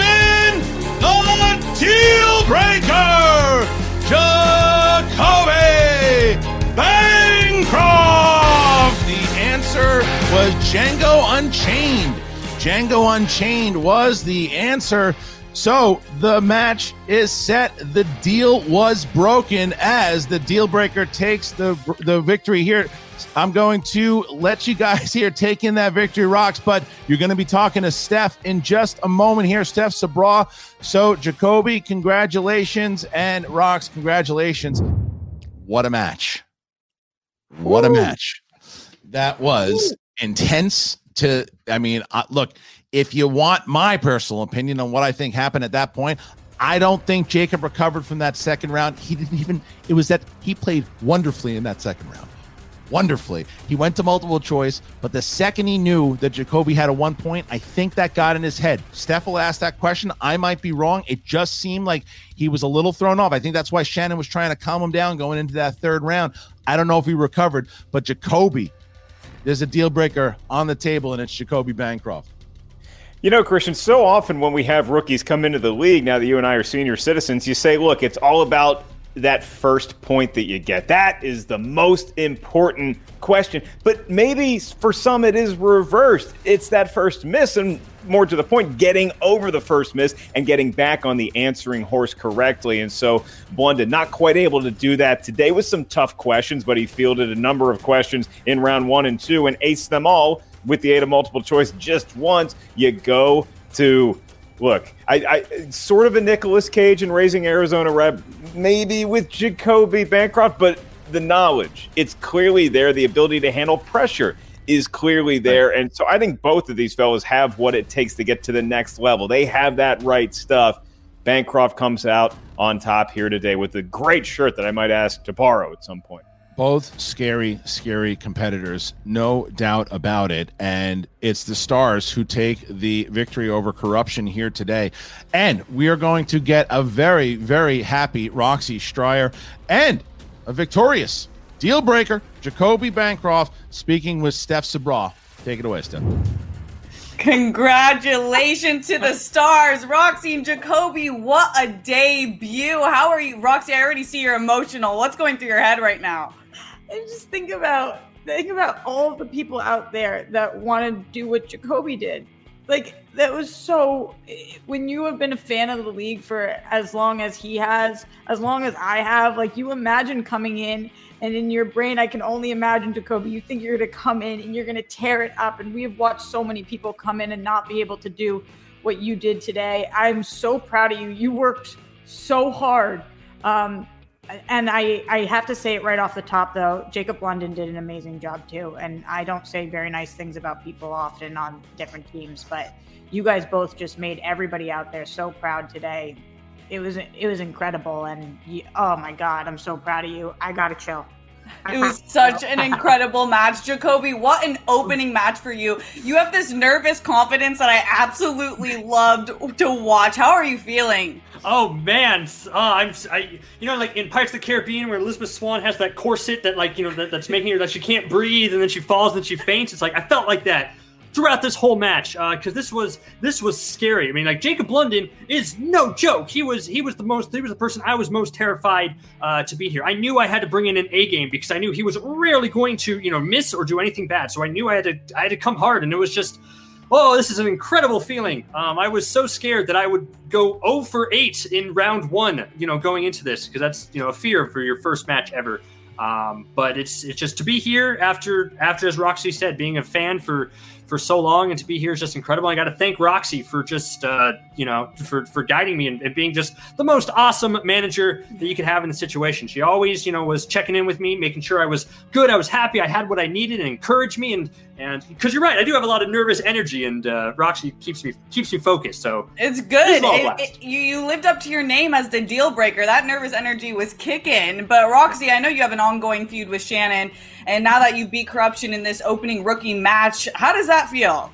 deal breaker, Jacoby Bancroft. The answer was Django Unchained. Django Unchained was the answer. So the match is set. The deal was broken as the deal breaker takes the the victory here. I'm going to let you guys here take in that victory rocks, but you're going to be talking to Steph in just a moment here, Steph Sabra. So Jacoby, congratulations, and rocks, congratulations. What a match! What a match! That was intense. To I mean, uh, look, if you want my personal opinion on what I think happened at that point, I don't think Jacob recovered from that second round. He didn't even, it was that he played wonderfully in that second round. Wonderfully. He went to multiple choice, but the second he knew that Jacoby had a one point, I think that got in his head. Steph will ask that question. I might be wrong. It just seemed like he was a little thrown off. I think that's why Shannon was trying to calm him down going into that third round. I don't know if he recovered, but Jacoby, there's a deal breaker on the table, and it's Jacoby Bancroft. You know, Kristian, so often when we have rookies come into the league, now that you and I are senior citizens, you say, look, it's all about that first point that you get. That is the most important question. But maybe for some it is reversed. It's that first miss, and more to the point, getting over the first miss and getting back on the answering horse correctly. And so Blunden not quite able to do that today with some tough questions, but he fielded a number of questions in round one and two and aced them all with the eight of multiple choice just once. You go to look, I, I sort of a Nicolas Cage in Raising Arizona rep, maybe with Jacoby Bancroft, but the knowledge, it's clearly there. The ability to handle pressure is clearly there. And so I think both of these fellas have what it takes to get to the next level. They have that right stuff. Bancroft comes out on top here today with a great shirt that I might ask to borrow at some point both scary, scary competitors, no doubt about it. And it's the Stars who take the victory over corruption here today. And we are going to get a very, very happy Roxy Striar and a victorious deal breaker, Jacoby Bancroft, speaking with Steph Sabra. Take it away, Steph. Congratulations to the stars, Roxy and Jacoby. What a debut. How are you, Roxy? I already see you're emotional. What's going through your head right now? And just think about think about all the people out there that want to do what Jacoby did. Like that was so when you have been a fan of the league for as long as he has, as long as I have, like you imagine coming in and in your brain I can only imagine Jacoby, you think you're gonna come in and you're gonna tear it up. And we have watched so many people come in and not be able to do what you did today. I'm so proud of you. You worked so hard. Um, and I, I have to say it right off the top though jacob Blunden did an amazing job too. And i don't say very nice things about people often on different teams but you guys both just made everybody out there so proud today. It was it was incredible. And you, oh my god i'm so proud of you. I gotta chill it was such an incredible match. Jacoby, what an opening match for you. You have this nervous confidence that I absolutely loved to watch. How are you feeling? Oh man, uh, I'm I you know like in Pirates of the Caribbean where Elizabeth Swann has that corset that like you know that, that's making her that she can't breathe and then she falls and she faints. It's like I felt like that throughout this whole match because uh, this was this was scary. I mean, like Jacob Blunden is no joke. He was he was the most he was the person I was most terrified uh, to be here. I knew I had to bring in an A game because I knew he was rarely going to you know miss or do anything bad. So I knew I had to I had to come hard, and it was just oh, this is an incredible feeling. Um, I was so scared that I would go 0 for 8 in round one, you know, going into this, because that's, you know, a fear for your first match ever. Um, but it's it's just to be here after after as Roxy said, being a fan for for so long and to be here is just incredible. I got to thank Roxy for just uh, you know for for guiding me and, and, being just the most awesome manager that you could have in the situation. She always you know was checking in with me, making sure I was good, I was happy, I had what I needed, and encouraged me. And and because you're right, I do have a lot of nervous energy, and uh, Roxy keeps me keeps me focused. So it's good. It, it, you you lived up to your name as the deal breaker. That nervous energy was kicking. But Roxy, I know you have an ongoing feud with Shannon. And now that you beat corruption in this opening rookie match, how does that feel?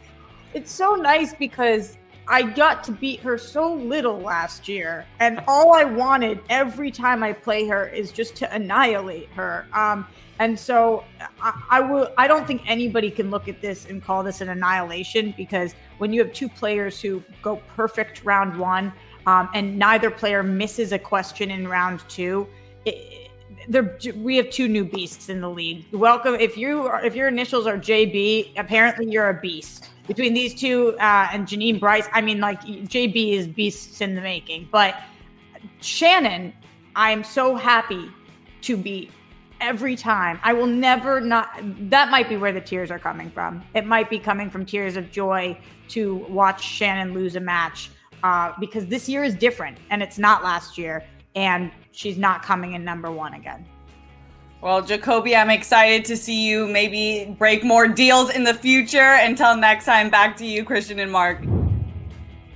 It's so nice because I got to beat her so little last year, and all I wanted every time I play her is just to annihilate her. Um, and so I, I will. I don't think anybody can look at this and call this an annihilation because when you have two players who go perfect round one, um, and neither player misses a question in round two, it, we have two new beasts in the league. Welcome if you are, if your initials are JB, apparently you're a beast. Between these two uh, and Janine Bryce, I mean, like JB is beasts in the making. But Shannon, I am so happy to be every time. I will never not. That might be where the tears are coming from. It might be coming from tears of joy to watch Shannon lose a match uh, because this year is different and it's not last year. And she's not coming in number one again. Well, Jacoby, I'm excited to see you maybe break more deals in the future. Until next time, back to you, Kristian and Mark.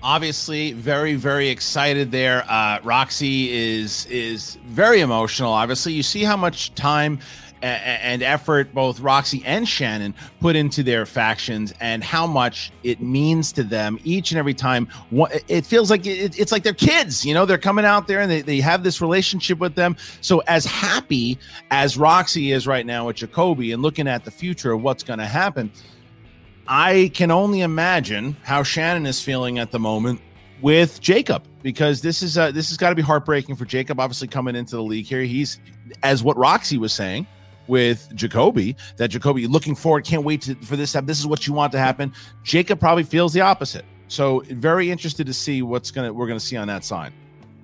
Obviously, very, very excited there. Uh, Roxy is is very emotional. Obviously, you see how much time and effort both Roxy and Shannon put into their factions and how much it means to them each and every time. It feels like it's like they're kids, you know, they're coming out there and they, have this relationship with them. So, as happy as Roxy is right now with Jacoby and looking at the future of what's going to happen, I can only imagine how Shannon is feeling at the moment with Jacob because this is uh, this has got to be heartbreaking for Jacob. Obviously, coming into the league here, he's as what Roxy was saying with Jacoby that Jacoby looking forward, can't wait to, for this. This is what you want to happen. Jacob probably feels the opposite. So very interested to see what's gonna we're gonna see on that side.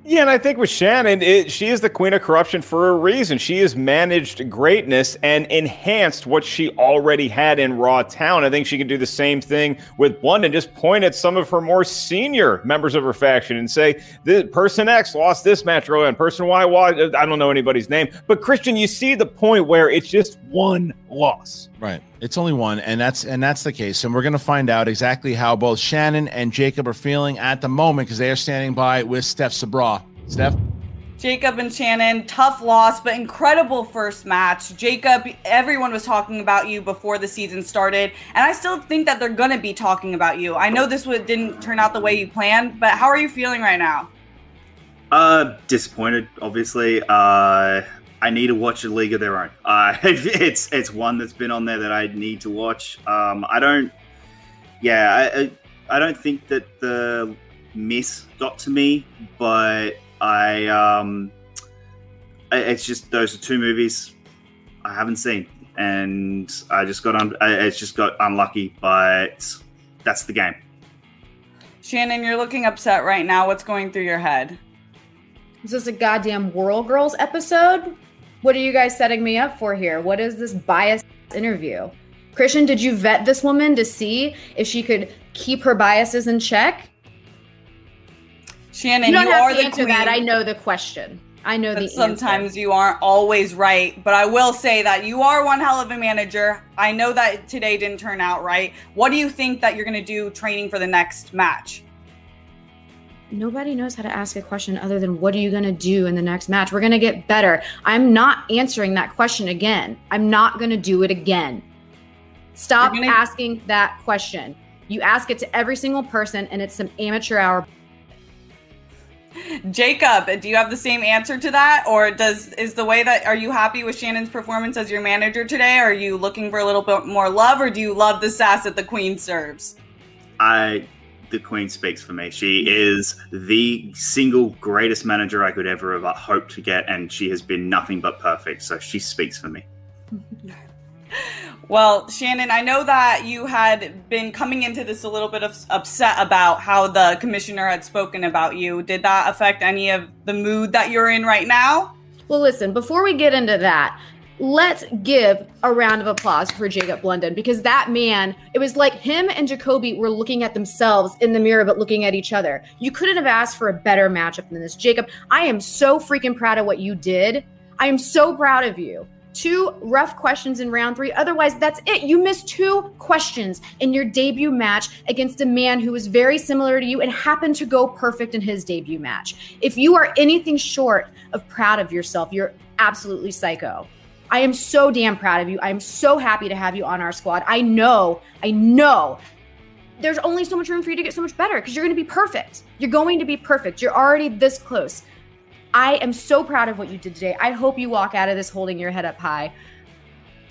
Yeah, and I think with Shannon, it, she is the queen of corruption for a reason. She has managed greatness and enhanced what she already had in Raw Town. I think she can do the same thing with Blunden. Just point at some of her more senior members of her faction and say, "The person X lost this match early, and person Y, y I don't know anybody's name." But Kristian, you see the point where it's just one loss. Right. It's only one, and that's and that's the case. And we're going to find out exactly how both Shannon and Jacob are feeling at the moment because they are standing by with Steph Sabra. Steph. Jacob and Shannon, tough loss, but incredible first match. Jacob, everyone was talking about you before the season started, and I still think that they're going to be talking about you. I know this didn't turn out the way you planned, but how are you feeling right now? Uh, disappointed, obviously. Uh, I need to watch a League of Their Own. Uh, it's it's one that's been on there that I need to watch. Um, I don't. Yeah, I, I don't think that the miss got to me, but I um, it's just those are two movies I haven't seen, and I just got un- it's just got unlucky, but that's the game. Shannon, you're looking upset right now. What's going through your head? Is this a goddamn World Girls episode? What are you guys setting me up for here? What is this biased interview? Kristian, did you vet this woman to see if she could keep her biases in check? Shannon, you, don't you have are to the answer queen. that. I know the question. I know But the sometimes answer. you aren't always right. But I will say that you are one hell of a manager. I know that today didn't turn out right. What do you think that you're going to do training for the next match? Nobody knows how to ask a question other than what are you going to do in the next match? We're going to get better. I'm not answering that question again. I'm not going to do it again. Stop gonna- asking that question. You ask it to every single person, and it's some amateur hour. Jacob, do you have the same answer to that, or does is the way that are you happy with Shannon's performance as your manager today? Are you looking for a little bit more love, or do you love the sass that the Queen serves? I the Queen speaks for me. She is the single greatest manager I could ever have hoped to get, and she has been nothing but perfect. So she speaks for me. Well, Shannon, I know that you had been coming into this a little bit of upset about how the commissioner had spoken about you. Did that affect any of the mood that you're in right now? Well, listen, before we get into that, let's give a round of applause for Jacob Blunden because that man, it was like him and Jacoby were looking at themselves in the mirror, but looking at each other. You couldn't have asked for a better matchup than this. Jacob, I am so freaking proud of what you did. I am so proud of you. Two rough questions in round three. Otherwise, that's it. You missed two questions in your debut match against a man who was very similar to you and happened to go perfect in his debut match. If you are anything short of proud of yourself, you're absolutely psycho. I am so damn proud of you. I am so happy to have you on our squad. I know, I know there's only so much room for you to get so much better because you're going to be perfect. You're going to be perfect. You're already this close. I am so proud of what you did today. I hope you walk out of this holding your head up high.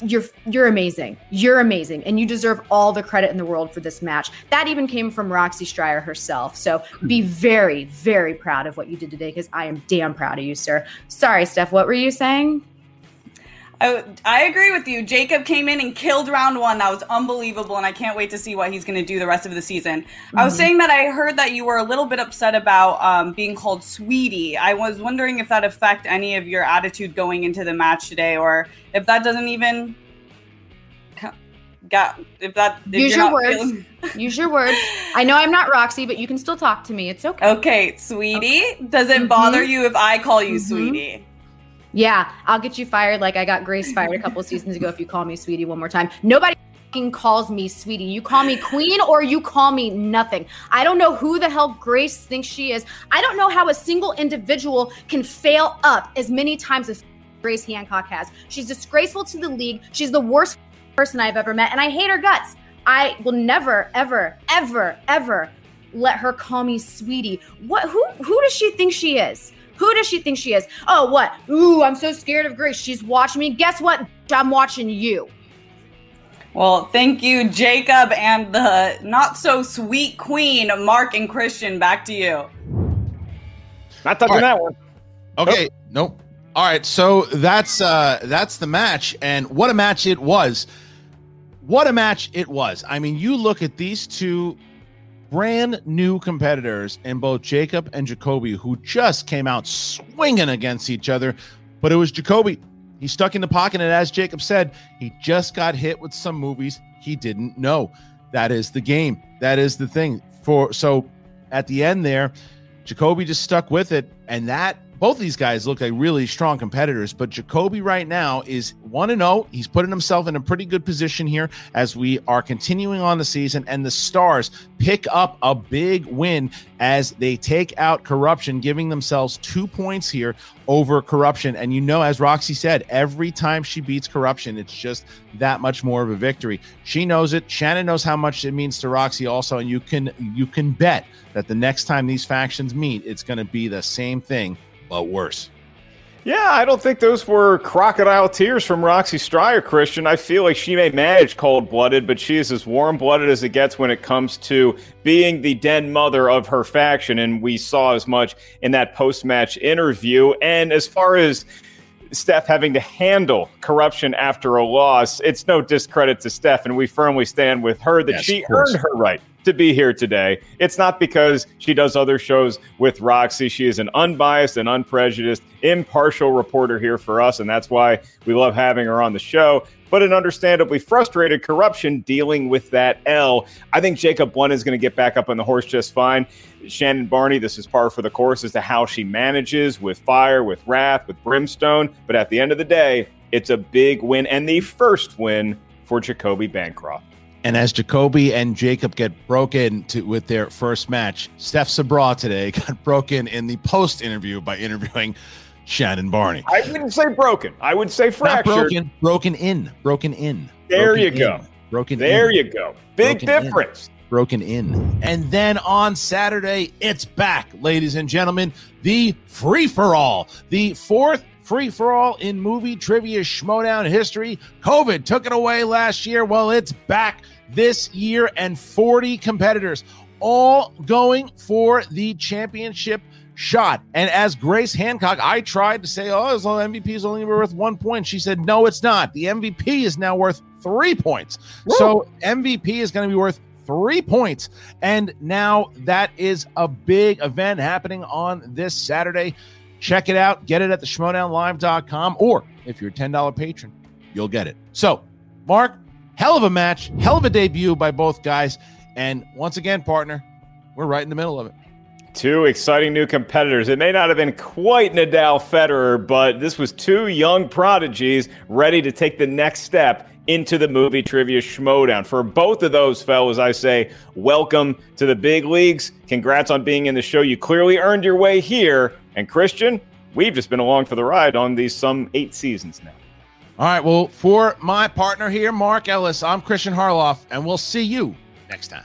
You're you're amazing. You're amazing and you deserve all the credit in the world for this match. That even came from Roxy Striar herself. So be hmm. very very proud of what you did today cuz I am damn proud of you, sir. Sorry, Steph, what were you saying? I, I agree with you. Jacob came in and killed round one. That was unbelievable, and I can't wait to see what he's going to do the rest of the season. Mm-hmm. I was Mhm. saying that I heard that you were a little bit upset about um, being called sweetie. I was wondering if that affect any of your attitude going into the match today, or if that doesn't even got if that if Use your words. feeling- Use your words. I know I'm not Roxy, but you can still talk to me. It's okay. Okay, sweetie. Does it bother Mhm. you if I call you Mhm. sweetie? Yeah, I'll get you fired like I got Grace fired a couple seasons ago if you call me sweetie one more time. Nobody calls me sweetie. You call me queen or you call me nothing. I don't know who the hell Grace thinks she is. I don't know how a single individual can fail up as many times as Grace Hancock has. She's disgraceful to the league. She's the worst person I've ever met, and I hate her guts. I will never, ever, ever, ever let her call me sweetie. What? Who? Who does she think she is? Who does she think she is? Oh, what? Ooh, I'm so scared of Grace. She's watching me. Guess what? I'm watching you. Well, thank you, Jacob, and the not so sweet queen, Mark and Kristian. Back to you. Not touching that one. Okay, nope. All right, so that's uh that's the match, and what a match it was! What a match it was! I mean, you look at these two brand new competitors in both Jacob and Jacoby, who just came out swinging against each other, but it was Jacoby. He stuck in the pocket, and as Jacob said, he just got hit with some movies he didn't know. That is the game. That is the thing. For so at the end there, Jacoby just stuck with it, and that both of these guys look like really strong competitors. But Jacoby right now is one and zero. He's putting himself in a pretty good position here as we are continuing on the season, and the Stars pick up a big win as they take out corruption, giving themselves two points here over corruption. And you know, as Roxy said, every time she beats corruption, it's just that much more of a victory. She knows it. Shannon knows how much it means to Roxy also, and you can you can bet that the next time these factions meet, it's going to be the same thing but worse. Yeah, I don't think those were crocodile tears from Roxy Striar, Kristian. I feel like she may manage cold blooded, but she is as warm blooded as it gets when it comes to being the den mother of her faction. And we saw as much in that post match interview. And as far as Steph having to handle corruption after a loss, it's no discredit to Steph. And we firmly stand with her that Yes, she earned her right to be here today. It's not because she does other shows with Roxy. She is an unbiased and unprejudiced, impartial reporter here for us, and that's why we love having her on the show. But an understandably frustrated corruption dealing with that L. I think Jacob Blunt is going to get back up on the horse just fine. Shannon Barney, this is par for the course as to how she manages with fire, with wrath, with brimstone. But at the end of the day, it's a big win and the first win for Jacoby Bancroft. And as Jacoby and Jacob get broken to, with their first match, Steph Sabra today got broken in the post interview by interviewing Shannon Barney. I wouldn't say broken. I would say fractured. Not broken, broken in, broken in. There broken you in, go. Broken. In. There in, you go. Big Broken in. difference. Broken in. And then on Saturday, it's back, ladies and gentlemen. The free for all, the fourth free for all in movie trivia Schmoedown history. COVID took it away last year. Well, it's back this year, and 40 competitors all going for the championship shot. And as Grace Hancock, I tried to say, oh, so MVP is only worth one point. She said, no, it's not. The MVP is now worth three points. So MVP is going to be worth three points. And now that is a big event happening on this Saturday. Check it out. Get it at the schmodownlive.com, or if you're a $10 patron, you'll get it. So, Mark, hell of a match, hell of a debut by both guys. And once again, partner, we're right in the middle of it. Two exciting new competitors. It may not have been quite Nadal Federer, but this was two young prodigies ready to take the next step into the movie trivia Schmoedown. For both of those fellas, I say welcome to the big leagues. Congrats on being in the show. You clearly earned your way here. And Kristian, we've just been along for the ride on these some eight seasons now. All right. Well, for my partner here, Mark Ellis, I'm Kristian Harloff, and we'll see you next time.